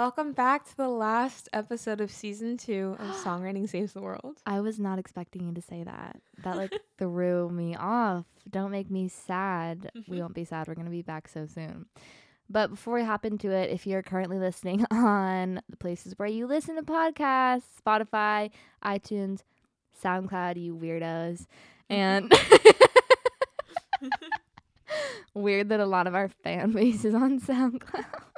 Welcome back to the last episode of season two of Songwriting Saves the World. I was not expecting you to say that. That like threw me off. Don't make me sad. we mm-hmm. won't be sad. We're gonna be back so soon. But before we hop into it, if you're currently listening on the places where you listen to podcasts, Spotify, iTunes, SoundCloud, you weirdos, and mm-hmm. weird that a lot of our fan base is on SoundCloud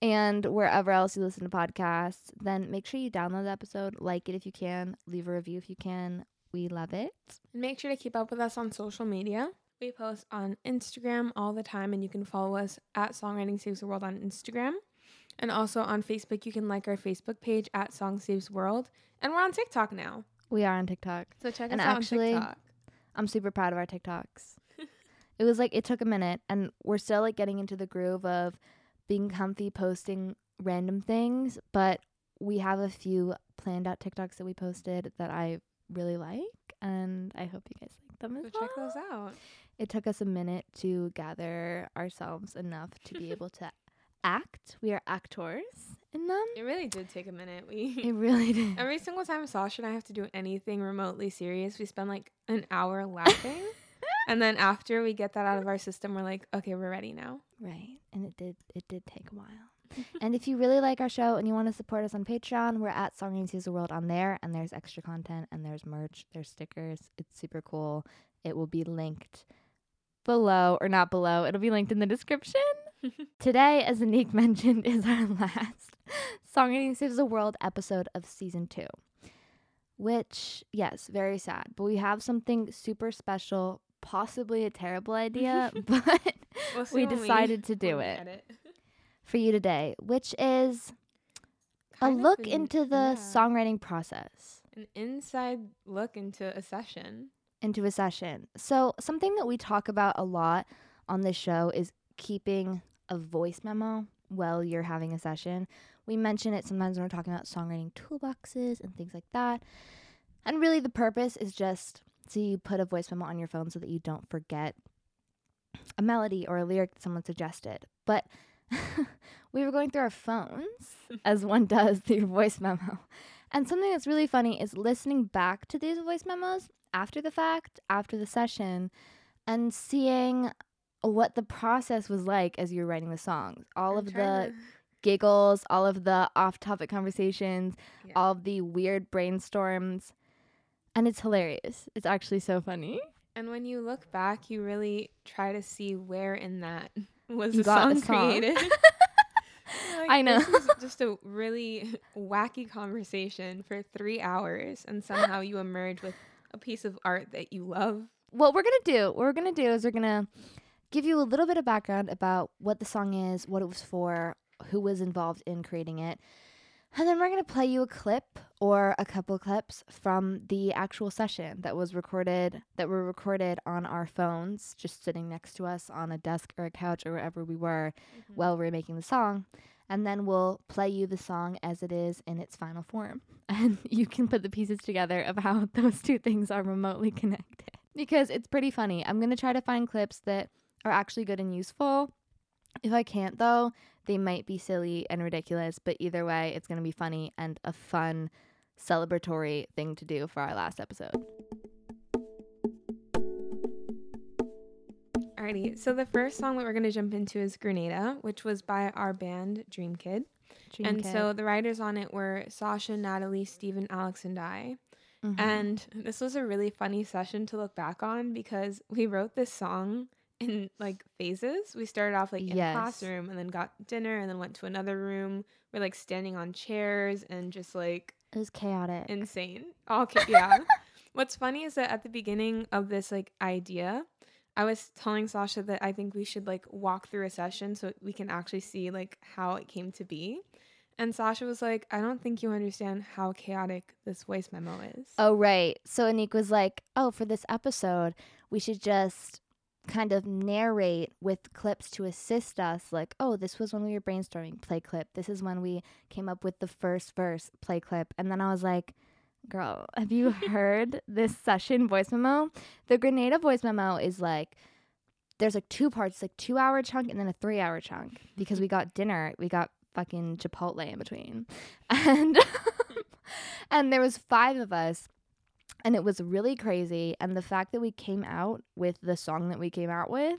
and wherever else you listen to podcasts, then make sure you download the episode, like it if you can, leave a review if you can. We love it. And make sure to keep up with us on social media. We post on Instagram all the time, and you can follow us at Songwriting Saves the World on Instagram. And also on Facebook, you can like our Facebook page at Song Saves World. And we're on TikTok now. We are on TikTok. So check And us actually, out on TikTok. I'm super proud of our TikToks. it was like it took a minute and we're still like getting into the groove of being comfy posting random things, but we have a few planned out TikToks that we posted that I really like and I hope you guys like them as So well. check those out. It took us a minute to gather ourselves enough to be able to act. We are actors in them. It really did take a minute. We It really did. every single time Sasha and I have to do anything remotely serious, we spend like an hour laughing. and then after we get that out of our system, we're like, okay, we're ready now. Right. And it did it did take a while. and if you really like our show and you want to support us on Patreon, we're at Song and Sees the World on there and there's extra content and there's merch, there's stickers. It's super cool. It will be linked below or not below. It'll be linked in the description. Today, as Anik mentioned, is our last Songwriting Saves the World episode of season two. Which, yes, very sad. But we have something super special, possibly a terrible idea, but We'll we decided to do it for you today, which is a Kind of look an- into the yeah, songwriting process, an inside look into a session. into a session. So, something that we talk about a lot on this show is keeping a voice memo while you're having a session. We mention it sometimes when we're talking about songwriting toolboxes and things like that. And really, the purpose is just so you put a voice memo on your phone so that you don't forget a melody or a lyric that someone suggested. But we were going through our phones, as one does through your voice memo. And something that's really funny is listening back to these voice memos after the fact, after the session, and seeing what the process was like as you were writing the songs. All I'm of the to- giggles, all of the off topic conversations, Yeah. all of the weird brainstorms. And it's hilarious. It's actually so funny. And when you look back, you really try to see where in that was You the song, song. created. Like, I know. This is just a really wacky conversation for three hours, and somehow you emerge with a piece of art that you love. what we're gonna do, what we're gonna do is we're gonna give you a little bit of background about what the song is, what it was for, who was involved in creating it, and then we're gonna play you a clip or a couple clips from the actual session that was recorded, that were recorded on our phones, just sitting next to us on a desk or a couch or wherever we were mm-hmm. while we were making the song. And then we'll play you the song as it is in its final form. And you can put the pieces together of how those two things are remotely connected. Because it's pretty funny. I'm going to try to find clips that are actually good and useful. If I can't, though, they might be silly and ridiculous. But either way, it's going to be funny and a fun, celebratory thing to do for our last episode. Alrighty, so the first song that we're going to jump into is Grenada, which was by our band Dream Kid. Dream and Kid. so the writers on it were Sasha, Natalie, Stephen, Alex, and I. Mhm. And this was a really funny session to look back on because we wrote this song in like phases. We started off like in Yes. a classroom and then got dinner and then went to another room. We're like standing on chairs and just like it was chaotic. insane. All ca- yeah. What's funny is that at the beginning of this like idea, I was telling Sasha that I think we should like walk through a session so we can actually see like how it came to be. And Sasha was like, I don't think you understand how chaotic this voice memo is. Oh, right. So Anik was like, oh, for this episode, we should just kind of narrate with clips to assist us. Like, oh, this was when we were brainstorming, play clip. This is when we came up with the first verse, play clip. And then I was like, girl, have you heard this session voice memo? The Grenada voice memo is like, there's like two parts, like two hour chunk and then a three hour chunk because we got dinner. We got fucking Chipotle in between. And and there was five of us and it was really crazy and the fact that we came out with the song that we came out with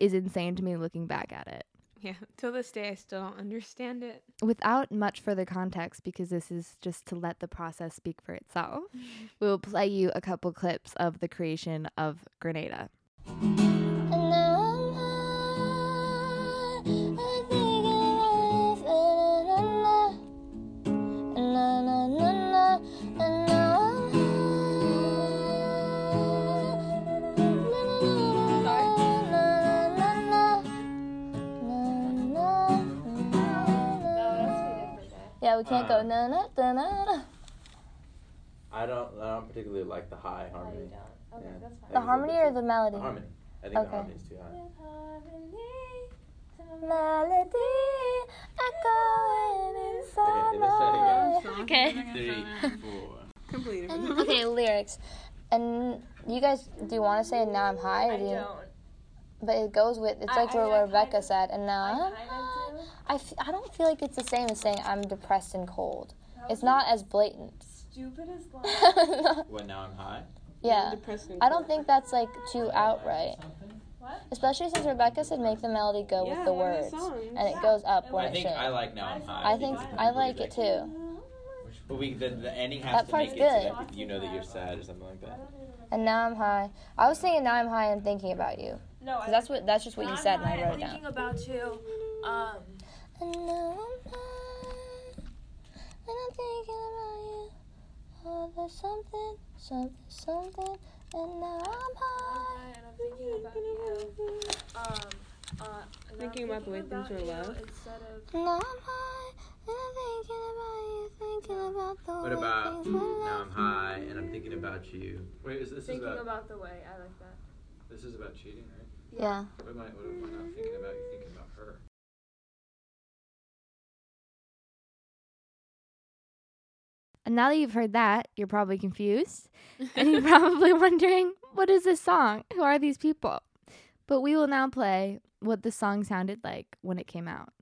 is insane to me looking back at it. Yeah. Till this day, I still don't understand it. Without much further context, because this is just to let the process speak for itself, mm-hmm. we will play you a couple clips of the creation of Grenada. Yeah, we can't go Uh, na na na na. I don't. I don't particularly like the high harmony. Okay, Yeah, I think The harmony or the melody? The harmony. I think Okay. the harmony's too high. Melody echoing inside Okay, let's try it my Okay. Three, four. Completely. Okay, lyrics. And you guys, do you want to say now I'm high? Or I do you, don't. But it goes with, it's I- like I- what I Rebecca kinda- said. And now I I'm kind high. Um, of do. I, f- I don't feel like it's the same as saying I'm depressed and cold. It's not as blatant. Stupid as like. What? Now I'm high. yeah. I don't think that's like too outright. What? Especially since Rebecca said make the melody go with the words. And it goes up when I it think should. I like now I'm high. I think I like it too. But we the, the ending has That to part's make it so good. that you know that you're sad or something like that. And now I'm high. I was thinking now I'm high and thinking about you. No, I. 'Cause that's what that's just what you I'm said and I high, wrote I'm it thinking down. about you. Um. And now I'm high, and I'm thinking about you. Oh, there's something, something, something, and now I'm high. and I'm thinking about you. Um. Uh, Thinking I'm about the way things were about left. Instead of. Now I'm high, and I'm thinking about you, thinking about the What way about things were now I'm left. high and I'm thinking about you? Wait, is this is Thinking about, about the way. I like that. This is about cheating, right? Yeah. What am I? What am I not thinking about? You're thinking about her. And now that you've heard that, you're probably confused and you're probably wondering, what is this song? Who are these people? But we will now play what the song sounded like when it came out.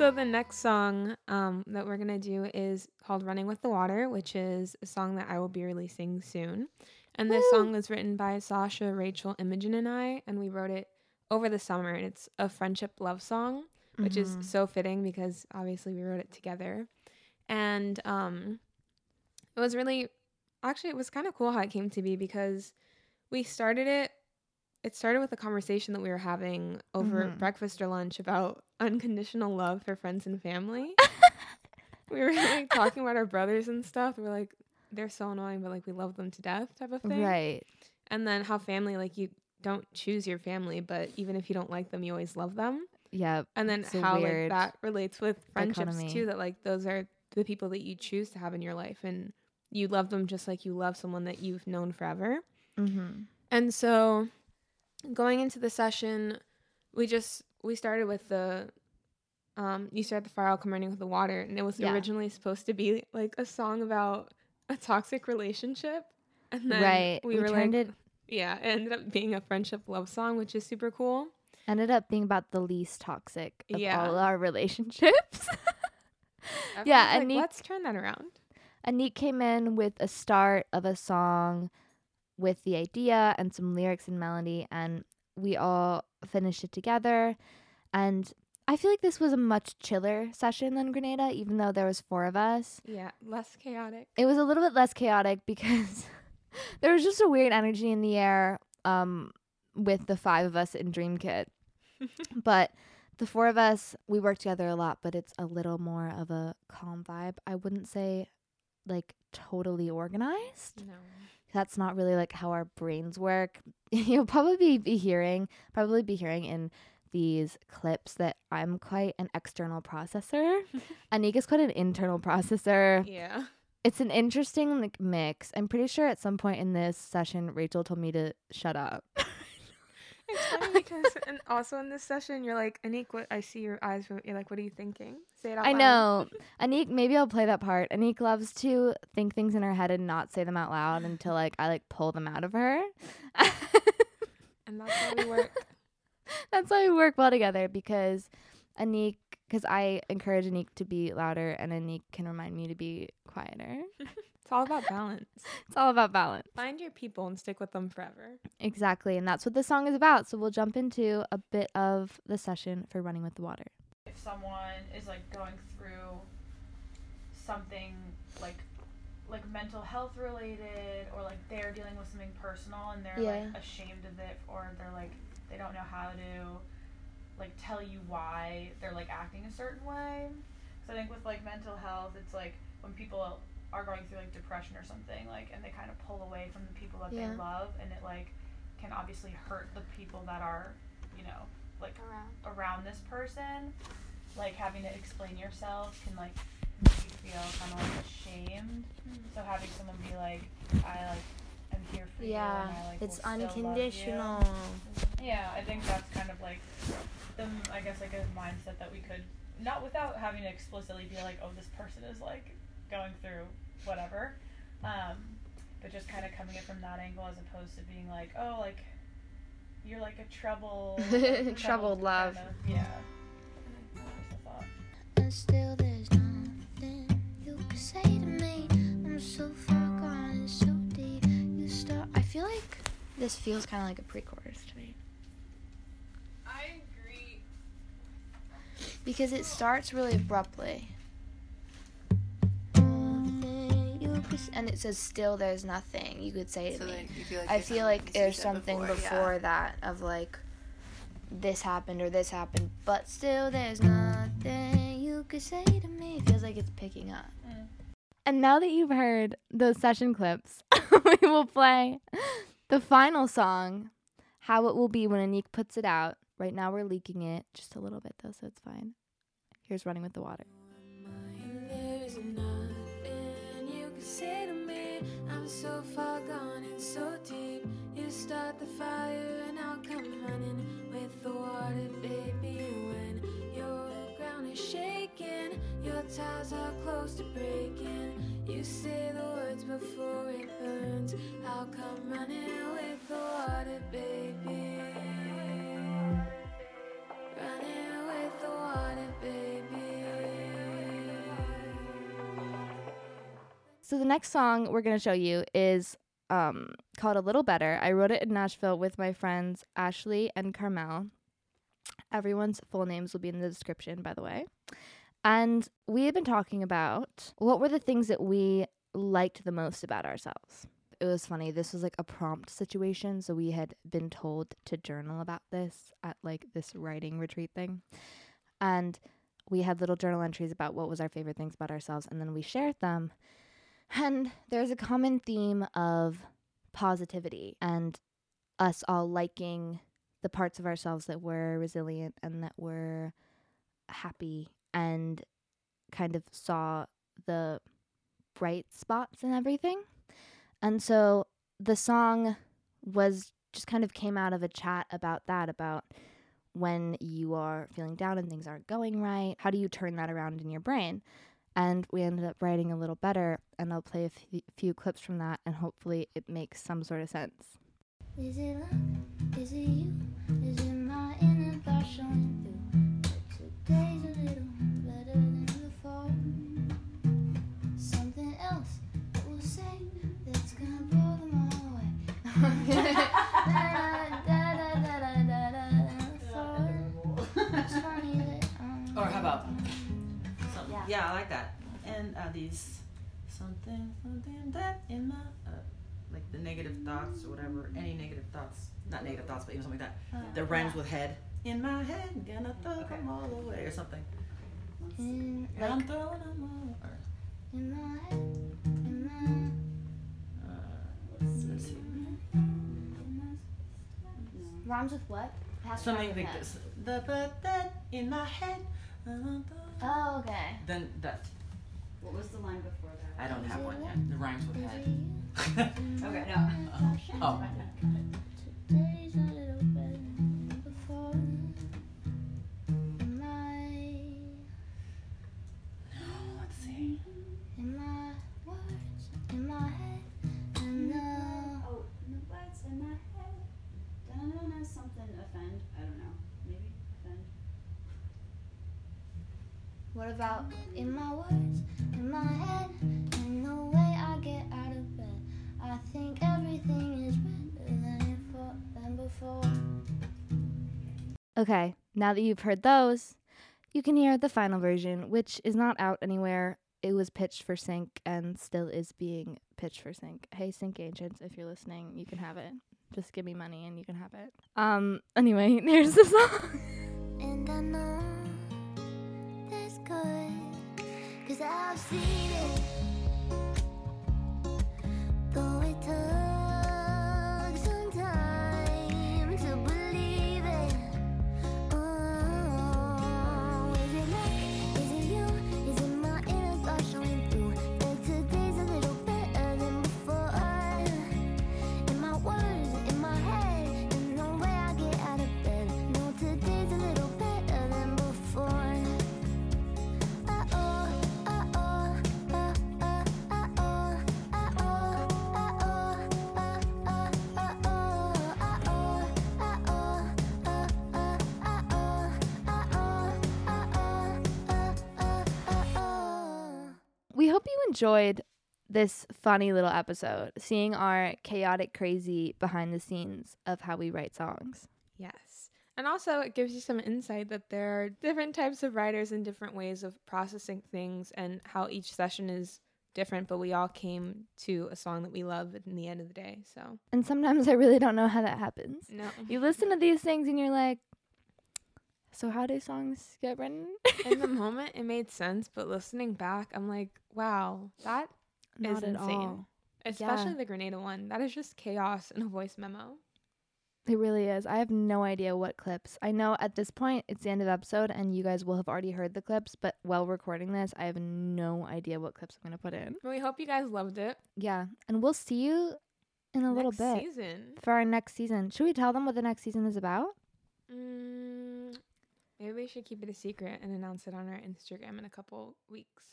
So the next song um, that we're gonna do is called "Running with the Water," which is a song that I will be releasing soon. And this song was written by Sasha, Rachel, Imogen, and I, and we wrote it over the summer. And it's a friendship love song, which is Mhm. so fitting because obviously we wrote it together. And um, it was really, actually, it was kind of cool how it came to be because we started it. It started with a conversation that we were having over Mhm. breakfast or lunch about unconditional love for friends and family. we were like talking about our brothers and stuff. We're like, they're so annoying, but like we love them to death, type of thing. Right. And then how family, like you don't choose your family, but even if you don't like them, you always love them. Yep. And then how like that relates with friendships dichotomy. too. That like those are the people that you choose to have in your life, and you love them just like you love someone that you've known forever. Mm-hmm. And so going into the session, we just we started with the um you start the fire, I'll come running with the water. And it was Yeah. originally supposed to be like a song about a toxic relationship. And then Right. we, We were turned like it- Yeah, it ended up being a friendship love song, which is super cool. Ended up being about the least toxic of Yeah. all our relationships. Yeah, like, you- let's turn that around. Anik came in with a start of a song with the idea and some lyrics and melody, and we all finished it together. And I feel like this was a much chiller session than Grenada, even though there was four of us. Yeah, less chaotic. It was a little bit less chaotic because there was just a weird energy in the air um, with the five of us in Dream Kid. but the four of us, we work together a lot, but it's a little more of a calm vibe. I wouldn't say like totally organized. No. That's not really like how our brains work. You'll probably be, hearing probably be hearing in these clips that I'm quite an external processor. Anika's quite an internal processor. Yeah. It's an interesting like mix. I'm pretty sure at some point in this session Rachel told me to shut up. It's funny because, and also in this session, you're like, Anik, what? I see your eyes. You're like, what are you thinking? Say it out I loud." know. Anik, maybe I'll play that part. Anik loves to think things in her head and not say them out loud until like I like pull them out of her. And that's how we work. That's why we work well together because Anik, because I encourage Anik to be louder and Anik can remind me to be quieter. It's all about balance. It's all about balance. Find your people and stick with them forever. Exactly. And that's what this song is about. So we'll jump into a bit of the session for Running with the Water. if someone is like going through something like like mental health related or like they're dealing with something personal and they're Yeah. like ashamed of it or they're like they don't know how to like tell you why they're like acting a certain way Cuz i think with like mental health it's like when people are going through like depression or something like and they kind of pull away from the people that Yeah. they love and it like can obviously hurt the people that are you know like Around. around this person, like having to explain yourself can like make you feel kind of like ashamed. Mm-hmm. So having someone be like, I like am here for you. Yeah, like, it's will still love you." unconditional. Mm-hmm. Yeah, I think that's kind of like the I guess like a mindset that we could not without having to explicitly be like, oh, this person is like going through whatever, um, but just kind of coming it from that angle as opposed to being like, oh, like you're like a trouble, Troubled love. kind of- yeah. That was the thought. And still there's nothing you can say to me. I'm so far gone and so deep. You start. I feel like this feels kind of like a pre chorus to me. I agree. Because it starts really abruptly. And it says, still there's nothing you could say to So me. feel like I feel like there's something before, before, yeah. that of like this happened or this happened, but still there's nothing you could say to me. It feels like it's picking up. Mm. And now that you've heard those session clips, we will play the final song, How It Will Be When Anik Puts It Out. Right now we're leaking it just a little bit though, so it's fine. Here's Running with the Water. You say to me. I'm so far gone and so deep. You start the fire and I'll come running with the water, baby. When your ground is shaking, your ties are close to breaking. You say the words before it burns. I'll come running with the water, baby. So the next song we're gonna show you is um, called "A Little Better." I wrote it in Nashville with my friends Ashley and Carmel. Everyone's full names will be in the description, by the way. And we had been talking about what were the things that we liked the most about ourselves. It was funny. This was like a prompt situation, so we had been told to journal about this at like this writing retreat thing. And we had little journal entries about what was our favorite things about ourselves and then we shared them. And there's a common theme of positivity and us all liking the parts of ourselves that were resilient and that were happy and kind of saw the bright spots and everything. And so the song was just kind of came out of a chat about that, about when you are feeling down and things aren't going right. How do you turn that around in your brain? And we ended up writing a little better, and I'll play a f- few clips from that, and hopefully it makes some sort of sense. Is it love? Is it you? Is it my inner thoughts showing through? But today's a little better than before. Something else that will say that's gonna blow them all away. yeah, I like that. And uh, these something, something that in my uh, like the negative thoughts or whatever, any negative thoughts, not negative thoughts, but even something like that. Uh, that rhymes yeah. with head. In my head, gonna throw okay. them all away or something. Mm, in, like, I'm throwing them all. Or, in my head, in my. Uh, rhymes with what? Something like this. The but that in my head. Oh, okay. Then that. What was the line before that? I don't have one yet. The rhymes with head. Okay, no. oh. About in my words, in my head, and the way I get out of bed? I think everything is better than it than before. Okay, now that you've heard those, you can hear the final version, which is not out anywhere. It was pitched for Sync and still is being pitched for Sync. Hey, Sync agents, if you're listening, you can have it. Just give me money and you can have it. Um. Anyway, here's the song. Good, cause I've seen it. Though it took enjoyed this funny little episode, seeing our chaotic, crazy behind the scenes of how we write songs. Yes. And also, it gives you some insight that there are different types of writers and different ways of processing things, and how each session is different, but we all came to a song that we love in the end of the day. So, And sometimes I really don't know how that happens. no. You listen to these things and you're like, so how do songs get written? in the moment, it made sense, but listening back, I'm like, wow, that Not is insane. all. Especially Yeah. the Grenada one. That is just chaos in a voice memo. It really is. I have no idea what clips. I know at this point it's the end of the episode and you guys will have already heard the clips, but while recording this, I have no idea what clips I'm going to put in. We hope you guys loved it. Yeah. And we'll see you in a little bit season. for our next season. Should we tell them what the next season is about? Mm, maybe we should keep it a secret and announce it on our Instagram in a couple weeks.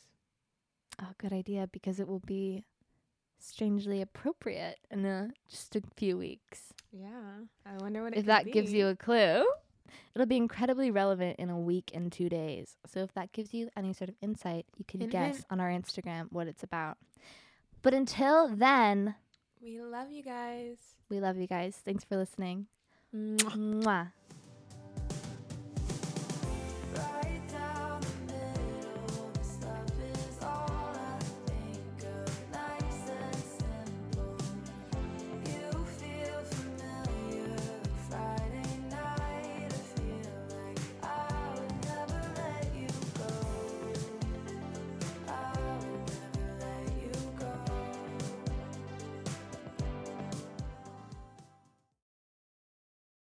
Oh, good idea because it will be strangely appropriate in a, just a few weeks. Yeah, I wonder what it if that gives you a clue, it'll be incredibly relevant in a week and two days. So if that gives you any sort of insight, you can Hint, guess hint. on our Instagram what it's about. But until then, We love you guys. we love you guys. Thanks for listening. Mwah. Mwah.